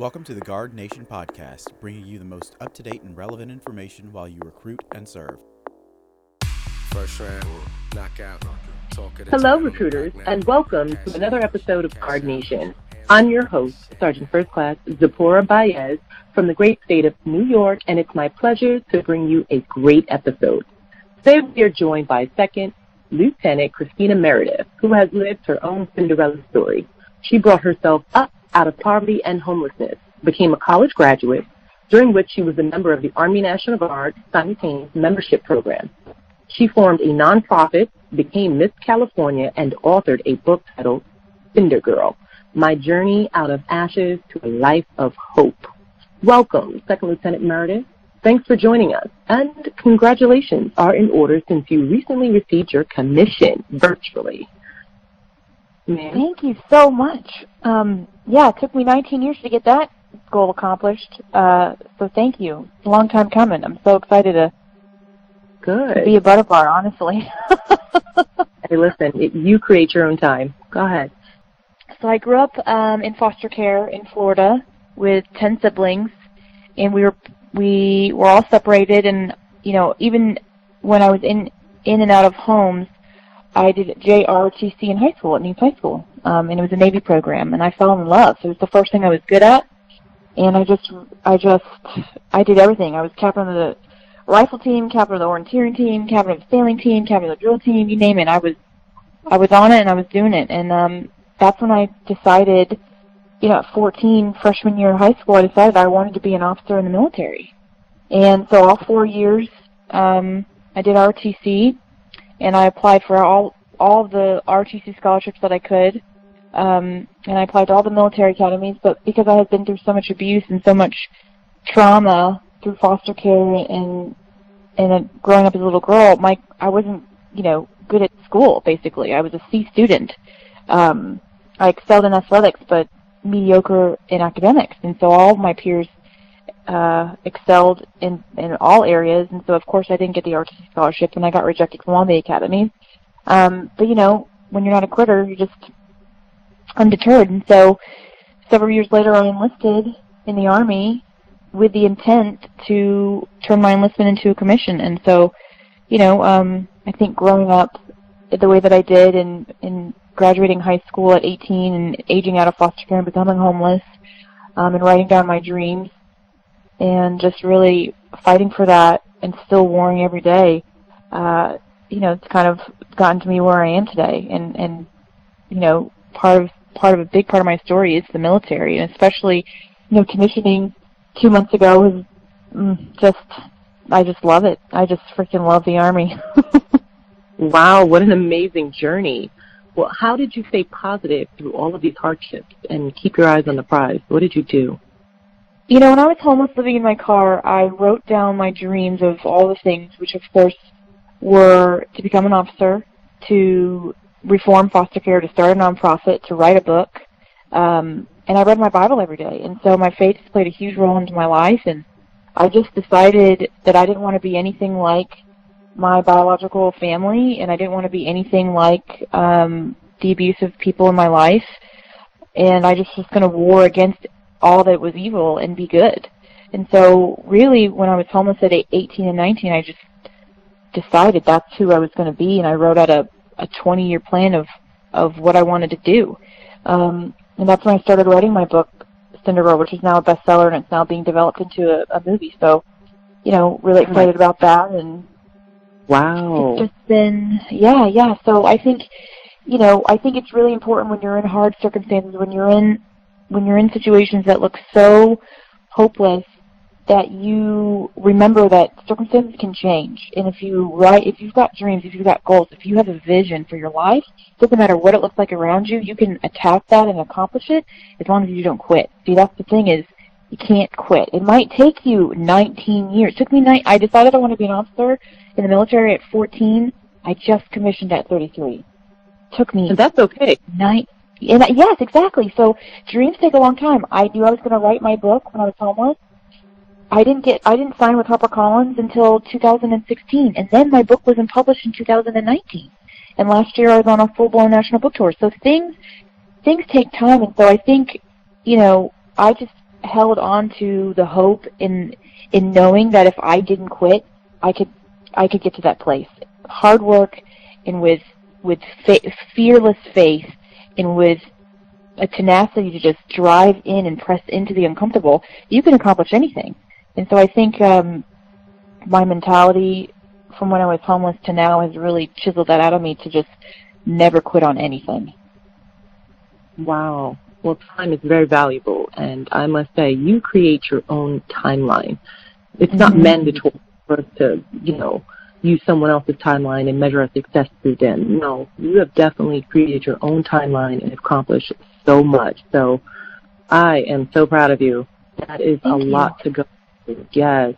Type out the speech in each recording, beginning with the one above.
Welcome to the Guard Nation podcast, bringing you the most up to date and relevant information while you recruit and serve. First round, knockout. Hello, recruiters, and welcome to another episode of Guard Nation. I'm your host, Sergeant First Class Zipporah Baez from the great state of New York, and it's my pleasure to bring you a great episode. Today we are joined by Second Lieutenant Christina Meredith, who has lived her own Cinderella story. She brought herself up out of poverty and homelessness, became a college graduate, during which she was a member of the Army National Guard Simultaneous Membership Program. She formed a nonprofit, became Miss California, and authored a book titled Cinder Girl, My Journey Out of Ashes to a Life of Hope. Welcome, Second Lieutenant Meredith. Thanks for joining us, and congratulations are in order since you recently received your commission virtually. Ma'am? Thank you so much. Um, yeah, it took me 19 years to get that goal accomplished. Uh, so thank you. It's a long time coming. I'm so excited to, Good. to be a butterfly, honestly. hey, listen, it, you create your own time. Go ahead. So I grew up um, in foster care in Florida with 10 siblings, and we were we were all separated. And you know, even when I was in in and out of homes, I did JROTC in high school at Needs High School, um, and it was a Navy program, and I fell in love. So it was the first thing I was good at, and I just, I just, I did everything. I was captain of the rifle team, captain of the orienteering team, captain of the sailing team, captain of the drill team, you name it. I was, I was on it and I was doing it, and um, that's when I decided, you know, at 14, freshman year of high school, I decided I wanted to be an officer in the military, and so all four years, um, I did ROTC and I applied for all all the ROTC scholarships that I could. Um, and I applied to all the military academies, but because I had been through so much abuse and so much trauma through foster care and and growing up as a little girl, my I wasn't you know good at school. Basically, I was a C student. Um, I excelled in athletics, but mediocre in academics, and so all of my peers uh, excelled in in all areas, and so of course I didn't get the ROTC scholarship, and I got rejected from all the academies. Um, but you know, when you're not a quitter, you're just undeterred. And so, several years later, I enlisted in the army with the intent to turn my enlistment into a commission. And so, you know, um, I think growing up the way that I did, and in graduating high school at 18, and aging out of foster care and becoming homeless, um, and writing down my dreams and just really fighting for that and still warring every day, uh, you know, it's kind of gotten to me where I am today. And, and, you know, part of, part of a big part of my story is the military and especially, you know, commissioning two months ago was mm, just, I just love it. I just freaking love the Army. wow, what an amazing journey. Well, how did you stay positive through all of these hardships and keep your eyes on the prize? What did you do? You know, when I was homeless living in my car, I wrote down my dreams of all the things, which of course were to become an officer, to reform foster care, to start a nonprofit, to write a book. Um, and I read my Bible every day. And so my faith has played a huge role into my life. And I just decided that I didn't want to be anything like my biological family, and I didn't want to be anything like um, the abusive people in my life. And I just was going to war against all that was evil and be good. And so really when I was homeless at 18 and 19, I just decided that's who I was going to be and I wrote out a, a 20 year plan of, of what I wanted to do. Um, and that's when I started writing my book, Cinderella, which is now a bestseller and it's now being developed into a, a movie. So, you know, really excited about that and Wow. It's just been yeah, yeah. So I think you know, I think it's really important when you're in hard circumstances, when you're in when you're in situations that look so hopeless that you remember that circumstances can change. And if you write, if you've got dreams, if you've got goals, if you have a vision for your life, it doesn't matter what it looks like around you, you can attack that and accomplish it as long as you don't quit. See, that's the thing is, you can't quit. It might take you 19 years. It took me nine, I decided I want to be an officer in the military at 14. I just commissioned at 33. It took me. And that's okay. Nine, and I, yes, exactly. So dreams take a long time. I knew I was going to write my book when I was homeless. I didn't get, I didn't sign with HarperCollins until 2016, and then my book wasn't published in 2019. And last year I was on a full-blown national book tour. So things, things take time, and so I think, you know, I just held on to the hope in in knowing that if I didn't quit, I could I could get to that place. Hard work and with with fa- fearless faith and with a tenacity to just drive in and press into the uncomfortable, you can accomplish anything. And so I think um, my mentality from when I was homeless to now has really chiseled that out of me to just never quit on anything. Wow. Well, time is very valuable, and I must say, you create your own timeline. It's not Mhm. mandatory for us to, you know, use someone else's timeline and measure our success through them. No, you have definitely created your own timeline and accomplished so much. So I am so proud of you. That is Thank a you. lot to go through. Yes.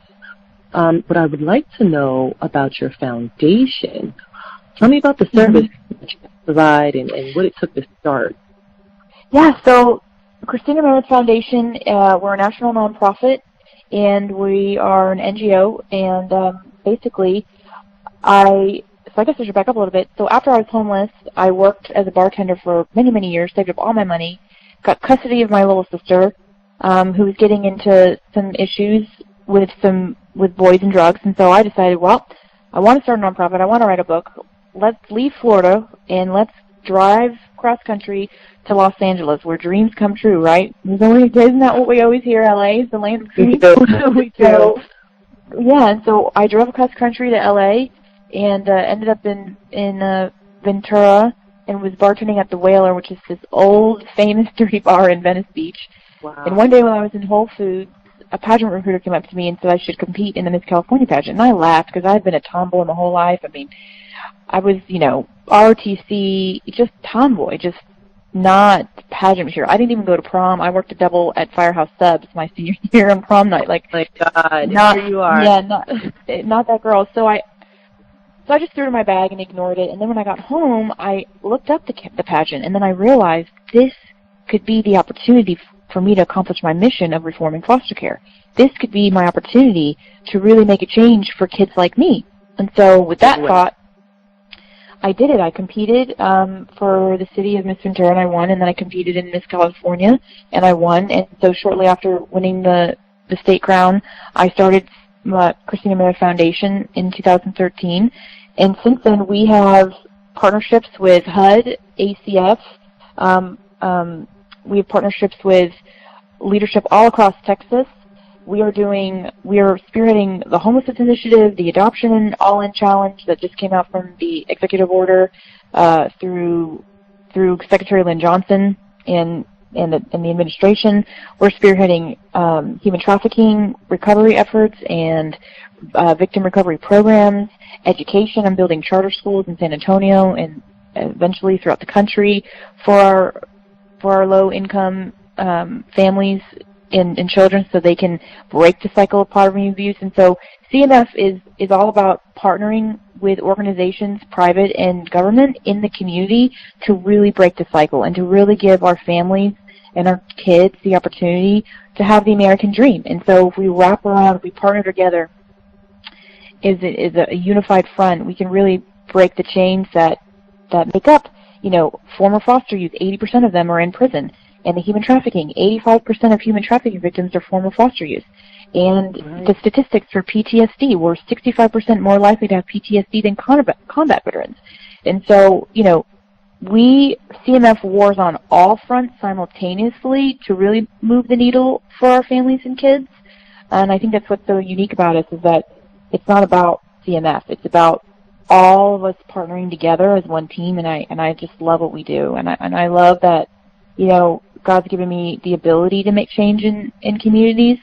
Um, but I would like to know about your foundation. Tell me about the service that you provide and, and what it took to start. Yeah, so Christina Meredith Foundation, uh, we're a national nonprofit, and we are an NGO, and um, basically, I so I guess I should back up a little bit. So after I was homeless, I worked as a bartender for many, many years, saved up all my money, got custody of my little sister, um, who was getting into some issues with some with boys and drugs, and so I decided, well, I want to start a nonprofit. I want to write a book. Let's leave Florida and let's drive cross country to Los Angeles, where dreams come true. Right? Isn't that what we always hear? LA is the land of dreams. we So, yeah, and so I drove across country to LA and uh, ended up in in uh, Ventura and was bartending at the Whaler, which is this old famous dirty bar in Venice Beach. Wow. And one day when I was in Whole Foods, a pageant recruiter came up to me and said I should compete in the Miss California pageant. And I laughed because I had been a tomboy my whole life. I mean, I was, you know, ROTC, just tomboy, just not pageant material. I didn't even go to prom. I worked a double at Firehouse Subs my senior year on prom night. Like, my God, not, here you are. Yeah, not not that girl. So I so I just threw it in my bag and ignored it. And then when I got home, I looked up the the pageant, and then I realized this could be the opportunity for me to accomplish my mission of reforming foster care. This could be my opportunity to really make a change for kids like me. And so with that thought, I did it. I competed um, for the city of Miss Ventura, and I won. And then I competed in Miss California, and I won. And so shortly after winning the the state crown, I started uh, Christina Meredith Foundation in 2013. And since then, we have partnerships with HUD, ACF. Um, um, we have partnerships with leadership all across Texas. We are doing, we are spearheading the homelessness initiative, the adoption all-in challenge that just came out from the executive order uh, through through Secretary Lynn Johnson and and the, and the administration. We're spearheading um, human trafficking recovery efforts and uh, victim recovery programs, education. I'm building charter schools in San Antonio and eventually throughout the country for our for our low income um, families and, and children so they can break the cycle of poverty and abuse. And so CMF is, is all about partnering with organizations, private and government, in the community to really break the cycle and to really give our families and our kids the opportunity to have the American dream. And so if we wrap around, if we partner together is a, is a unified front, we can really break the chains that that make up, you know, former foster youth. 80% of them are in prison. And the human trafficking, 85% of human trafficking victims are former foster youth. And Right. the statistics for PTSD, we're 65% more likely to have PTSD than combat, combat veterans. And so, you know, we, CMF wars on all fronts simultaneously to really move the needle for our families and kids. And I think that's what's so unique about us is that it's not about CMF. It's about all of us partnering together as one team, and I and I just love what we do, and I and I love that, you know, God's given me the ability to make change in in communities.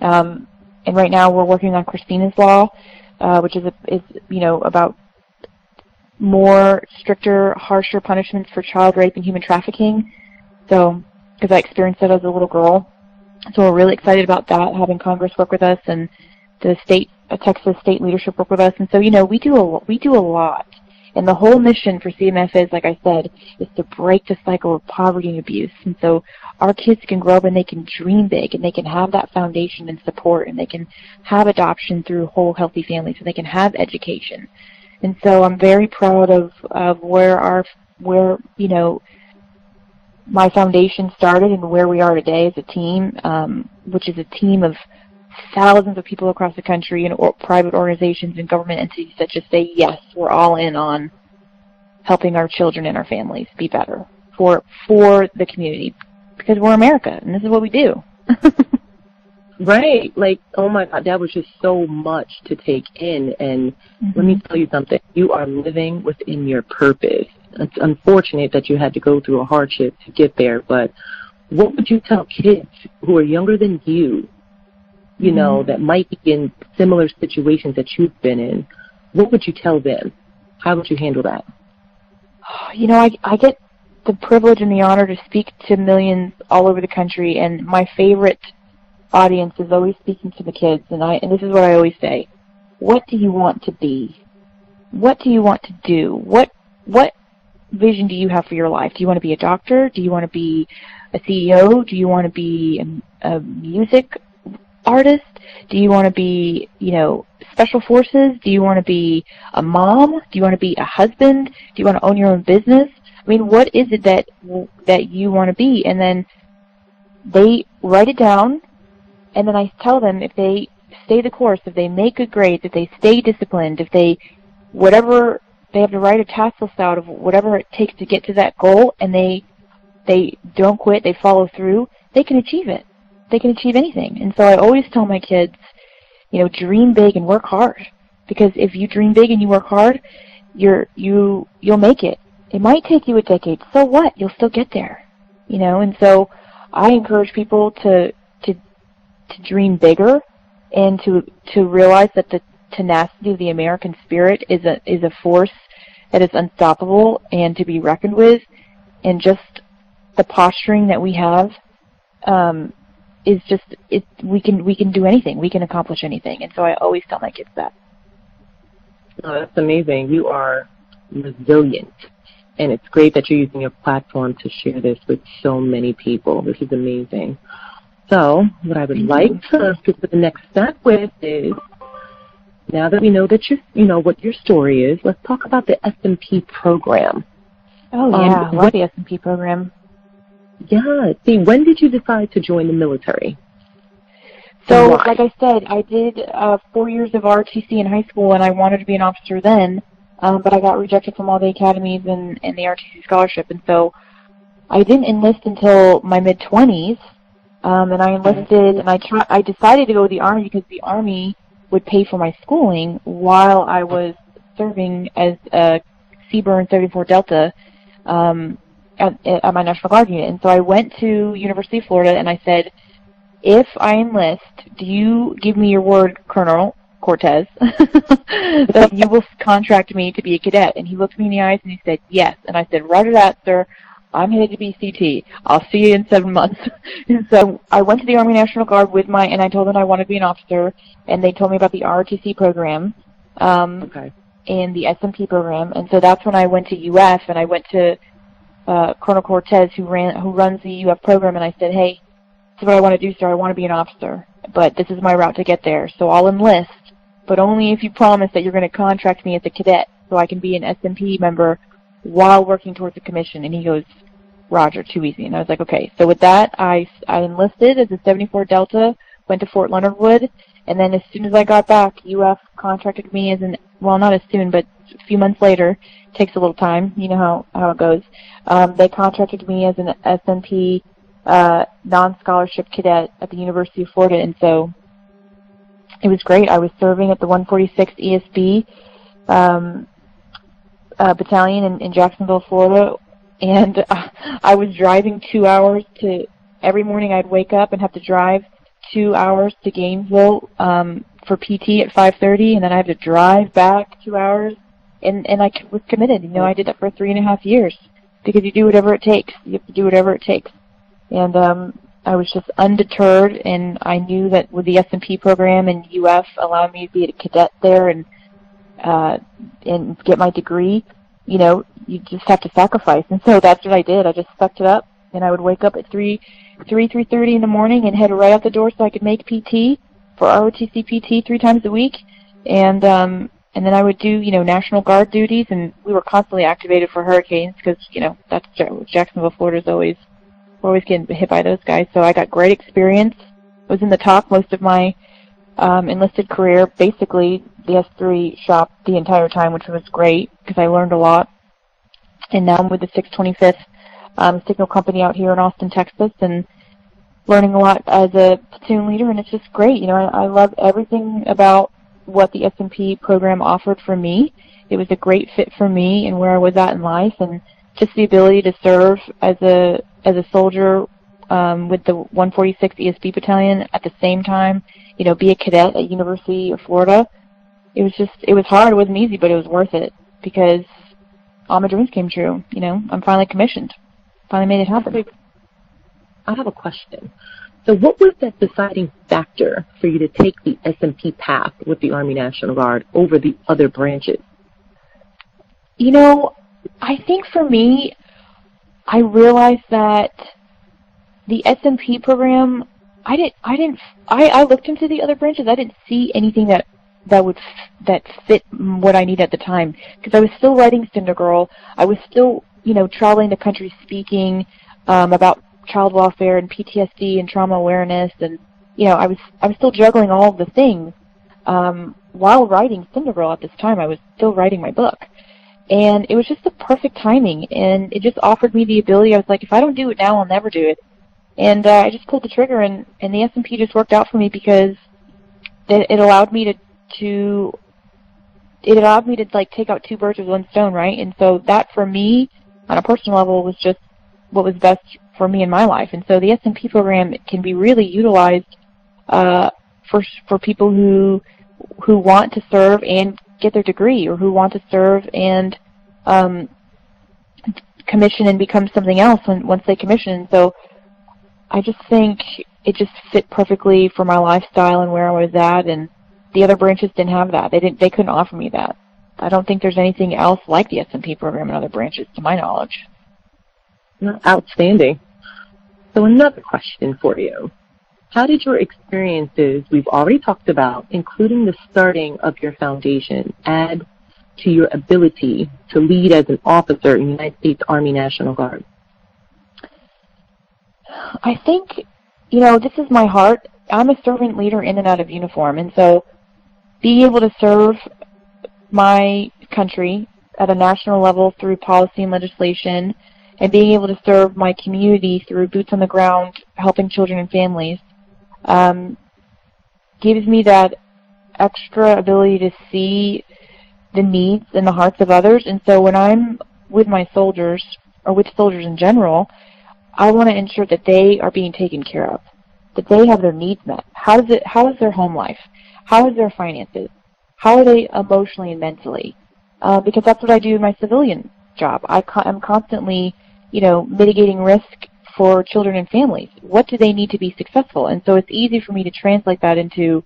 Um, and right now we're working on Christina's Law, uh, which is a, is you know about more stricter, harsher punishments for child rape and human trafficking. So, because I experienced it as a little girl, so we're really excited about that. Having Congress work with us and the state, uh, Texas state leadership work with us, and so you know we do a we do a lot. And the whole mission for CMF is, like I said, is to break the cycle of poverty and abuse. And so our kids can grow up and they can dream big and they can have that foundation and support and they can have adoption through whole healthy families and they can have education. And so I'm very proud of, of where our, where, you know, my foundation started and where we are today as a team, um, which is a team of thousands of people across the country and or private organizations and government entities that just say, yes, we're all in on helping our children and our families be better for for the community because we're America and this is what we do. right. Like, oh my God, that was just so much to take in. And mm-hmm. let me tell you something. You are living within your purpose. It's unfortunate that you had to go through a hardship to get there, but what would you tell kids who are younger than you, you mm-hmm. know, that might be in similar situations that you've been in? What would you tell them? How would you handle that? You know, I I get the privilege and the honor to speak to millions all over the country, and my favorite audience is always speaking to the kids. And I and this is what I always say: What do you want to be? What do you want to do? What what vision do you have for your life? Do you want to be a doctor? Do you want to be a CEO? Do you want to be a, a music artist? Do you want to be, you know, special forces? Do you want to be a mom? Do you want to be a husband? Do you want to own your own business? I mean, what is it that that you want to be? And then they write it down, and then I tell them if they stay the course, if they make good grades, if they stay disciplined, if they whatever they have to write a task list out of whatever it takes to get to that goal, and they they don't quit, they follow through, they can achieve it. They can achieve anything. And so I always tell my kids, you know, dream big and work hard. Because if you dream big and you work hard, you're you you'll make it. It might take you a decade. So what? You'll still get there. You know, and so I encourage people to to dream bigger and to to realize that the tenacity of the American spirit is a is a force that is unstoppable and to be reckoned with, and just the posturing that we have um, is just it. We can we can do anything. We can accomplish anything, and so I always tell my kids that. Oh, that's amazing. You are resilient, and it's great that you're using your platform to share this with so many people. This is amazing. So, what I would like to get to the next step with is now that we know that you you know what your story is, let's talk about the SMP program. Oh yeah, um, I love the SMP program. Yeah. See, when did you decide to join the military? So, like I said, I did uh, four years of ROTC in high school, and I wanted to be an officer then, um, but I got rejected from all the academies and, and the ROTC scholarship, and so I didn't enlist until my mid twenties. Um, and I enlisted, and I try, I decided to go to the army because the army would pay for my schooling while I was serving as a CBRN 34 Delta um, at, at my National Guard unit. And so I went to University of Florida and I said, if I enlist, do you give me your word, Colonel Cortez, that you will contract me to be a cadet? And he looked me in the eyes and he said, yes. And I said, roger that, sir. I'm headed to BCT. I'll see you in seven months. and so I went to the Army National Guard with my, and I told them I wanted to be an officer, and they told me about the ROTC program, um, okay. and the SMP program, and so that's when I went to UF, and I went to uh, Colonel Cortez, who ran, who runs the UF program, and I said, hey, this is what I want to do, sir. I want to be an officer, but this is my route to get there, so I'll enlist, but only if you promise that you're going to contract me as a cadet, so I can be an SMP member while working towards a commission. And he goes, Roger, too easy. And I was like, okay. So with that, I, I enlisted as a 74 Delta, went to Fort Leonard Wood, and then as soon as I got back, UF contracted me as an, well, not as soon, but a few months later, takes a little time, you know how, how it goes. Um, they contracted me as an SMP uh, non-scholarship cadet at the University of Florida, and so it was great. I was serving at the 146 ESB um, uh, battalion in, in Jacksonville, Florida, and uh, I was driving two hours to every morning. I'd wake up and have to drive two hours to Gainesville um, for PT at 5:30, and then I have to drive back two hours. And and I was committed. You know, I did that for three and a half years because you do whatever it takes. You have to do whatever it takes. And um, I was just undeterred, and I knew that with the SMP program and UF allowing me to be a cadet there and uh, and get my degree, you know, you just have to sacrifice. And so that's what I did. I just sucked it up, and I would wake up at three, three, three thirty in the morning and head right out the door so I could make PT for ROTC PT three times a week, and um, and then I would do you know National Guard duties, and we were constantly activated for hurricanes because you know that's Jacksonville, Florida is always we're always getting hit by those guys. So I got great experience. I was in the top most of my um, enlisted career, basically the S3 shop the entire time, which was great because I learned a lot. And now I'm with the 625th um, Signal Company out here in Austin, Texas, and learning a lot as a platoon leader, and it's just great. You know, I, I love everything about what the SMP program offered for me. It was a great fit for me and where I was at in life, and just the ability to serve as a as a soldier um, with the 146 ESB battalion at the same time. You know, be a cadet at University of Florida. It was just it was hard. It wasn't easy, but it was worth it because all my dreams came true. You know, I'm finally commissioned. Finally made it happen. I have a question. So what was that deciding factor for you to take the SMP path with the Army National Guard over the other branches? You know, I think for me, I realized that the SMP program, I didn't, I didn't, I, I looked into the other branches. I didn't see anything that that would that fit what I need at the time because I was still writing Cinder Girl. I was still, you know, traveling the country speaking um, about child welfare and PTSD and trauma awareness, and you know, I was I was still juggling all the things um, while writing Cinder Girl at this time. I was still writing my book, and it was just the perfect timing, and it just offered me the ability. I was like, if I don't do it now, I'll never do it, and uh, I just pulled the trigger, and and the SMP just worked out for me because it, it allowed me to to it allowed me to like take out two birds with one stone, right? And so that for me, on a personal level, was just what was best for me in my life. And so the SMP program can be really utilized uh, for for people who who want to serve and get their degree, or who want to serve and um, commission and become something else when once they commission. So I just think it just fit perfectly for my lifestyle and where I was at, and the other branches didn't have that. They didn't. They couldn't offer me that. I don't think there's anything else like the SMP program in other branches, to my knowledge. Outstanding. So another question for you. How did your experiences we've already talked about, including the starting of your foundation, add to your ability to lead as an officer in the United States Army National Guard? I think, you know, this is my heart. I'm a servant leader in and out of uniform, and so being able to serve my country at a national level through policy and legislation and being able to serve my community through boots on the ground, helping children and families, um, gives me that extra ability to see the needs and the hearts of others. And so when I'm with my soldiers, or with soldiers in general, I want to ensure that they are being taken care of, that they have their needs met. How does it? How is their home life? How is their finances? How are they emotionally and mentally? Uh, because that's what I do in my civilian job. I am constantly you know, mitigating risk for children and families. What do they need to be successful? And so it's easy for me to translate that into,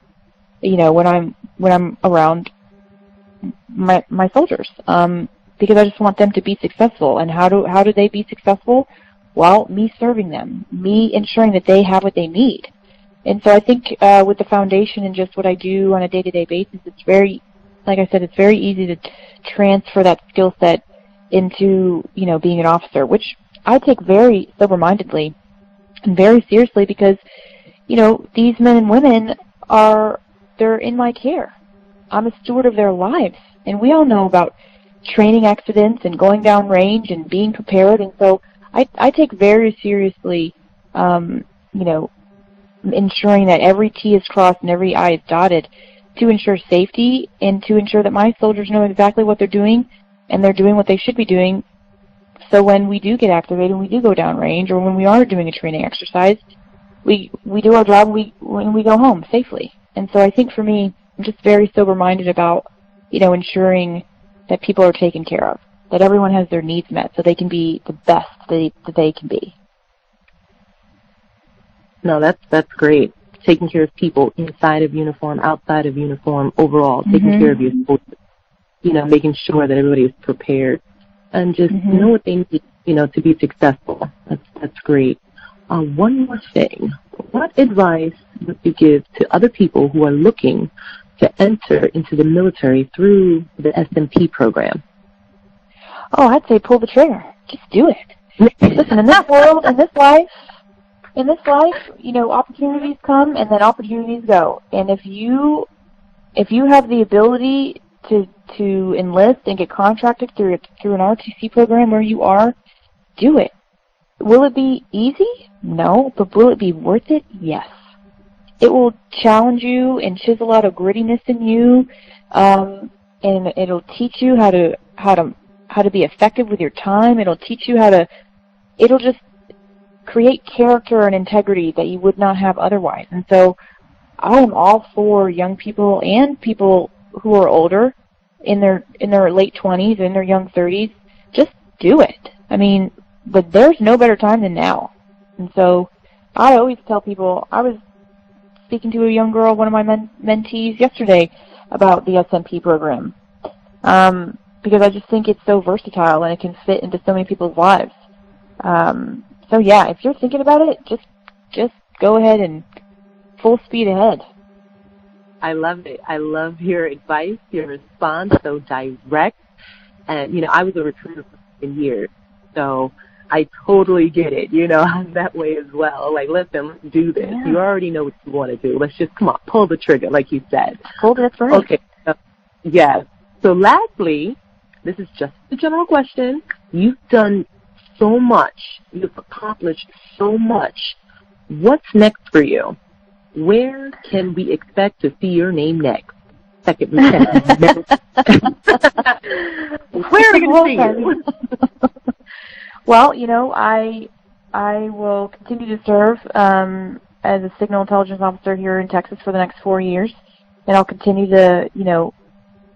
you know, when I'm when I'm around my my soldiers, um, because I just want them to be successful. And how do how do they be successful? Well, me serving them, me ensuring that they have what they need. And so I think uh, with the foundation and just what I do on a day-to-day basis, it's very, like I said, it's very easy to transfer that skill set into, you know, being an officer, which I take very sober-mindedly and very seriously because, you know, these men and women are, they're in my care. I'm a steward of their lives. And we all know about training accidents and going down range and being prepared. And so I, I take very seriously, um, you know, ensuring that every T is crossed and every I is dotted to ensure safety and to ensure that my soldiers know exactly what they're doing and they're doing what they should be doing. So when we do get activated and we do go down range or when we are doing a training exercise, we we do our job we when we go home safely. And so I think for me, I'm just very sober minded about, you know, ensuring that people are taken care of, that everyone has their needs met so they can be the best they, that they can be. No, that's that's great. Taking care of people inside of uniform, outside of uniform, overall, taking mm-hmm. care of your soldiers you know, making sure that everybody is prepared and just mm-hmm. know what they need, you know, to be successful. That's that's great. Uh, one more thing. What advice would you give to other people who are looking to enter into the military through the SMP program? Oh, I'd say pull the trigger. Just do it. listen, in this world, in this life, in this life, you know, opportunities come and then opportunities go. And if you, if you have the ability to to enlist and get contracted through through an RTC program where you are, do it. Will it be easy? No, but will it be worth it? Yes. It will challenge you and chisel out a grittiness in you, um, and it'll teach you how to how to how to be effective with your time. It'll teach you how to. It'll just create character and integrity that you would not have otherwise. And so, I am all for young people and people who are older, in their in their late twenties, in their young thirties. Just do it. I mean, but there's no better time than now. And so, I always tell people. I was speaking to a young girl, one of my men- mentees yesterday, about the SMP program. Um, because I just think it's so versatile and it can fit into so many people's lives. Um, so yeah, if you're thinking about it, just just go ahead and full speed ahead. I love it. I love your advice, your response, so direct. And you know, I was a recruiter for years, so I totally get it. You know, I'm that way as well. Like, listen, let's do this. Yeah. You already know what you want to do. Let's just come on, pull the trigger, like you said. Pull the trigger. Okay. So, yes. So lastly, this is just a general question. You've done so much. You've accomplished so much. What's next for you? Where can we expect to see your name next? Second lieutenant. Where are we going to see you? well, you know, I I will continue to serve um, as a signal intelligence officer here in Texas for the next four years, and I'll continue to, you know,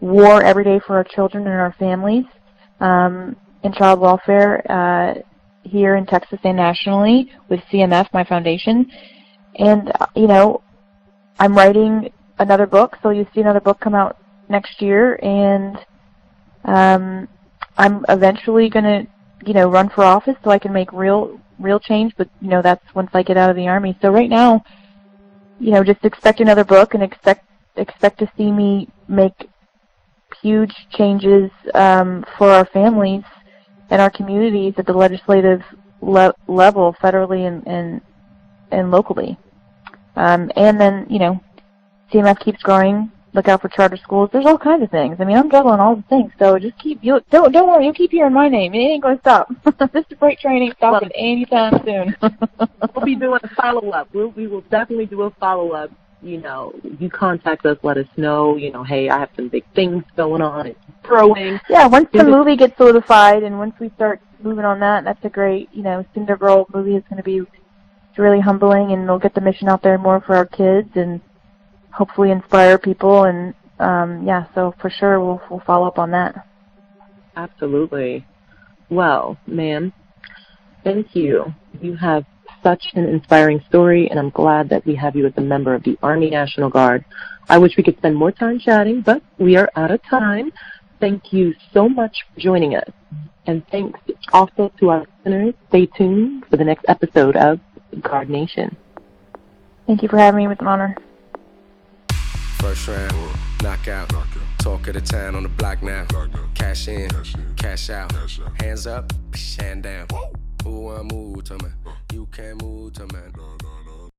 war every day for our children and our families um, in child welfare uh, here in Texas and nationally with CMF, my foundation. And you know, I'm writing another book, so you'll see another book come out next year, and um, I'm eventually going to, you know, run for office so I can make real real change. But you know, that's once I get out of the army. So right now, you know, just expect another book and expect expect to see me make huge changes um, for our families and our communities at the legislative le- level, federally and and, and locally. Um, and then, you know, CMF keeps growing. Look out for charter schools. There's all kinds of things. I mean, I'm juggling all the things. So just keep you don't don't worry. You'll keep hearing my name. It ain't gonna stop. Mr. Freight Train ain't stopping anytime soon. we'll be doing a follow up. We'll, we will definitely do a follow up. You know, you contact us, let us know. You know, hey, I have some big things going on. It's growing. yeah, once the movie gets solidified and once we start moving on that, that's a great, you know, Cinder Girl movie is going to be really humbling and it'll get the mission out there more for our kids and hopefully inspire people and um yeah, so for sure we'll we'll follow up on that. Absolutely. Well, ma'am, thank you. You have such an inspiring story, and I'm glad that we have you as a member of the Army National Guard. I wish we could spend more time chatting, but we are out of time. Thank you so much for joining us. And thanks also to our listeners. Stay tuned for the next episode of Guard Nation. Thank you for having me. It was an honor. First round, knockout. Talk of the town on the block now. Cash in, cash out. Hands up, hand down. Who want move to me? You can't move to me.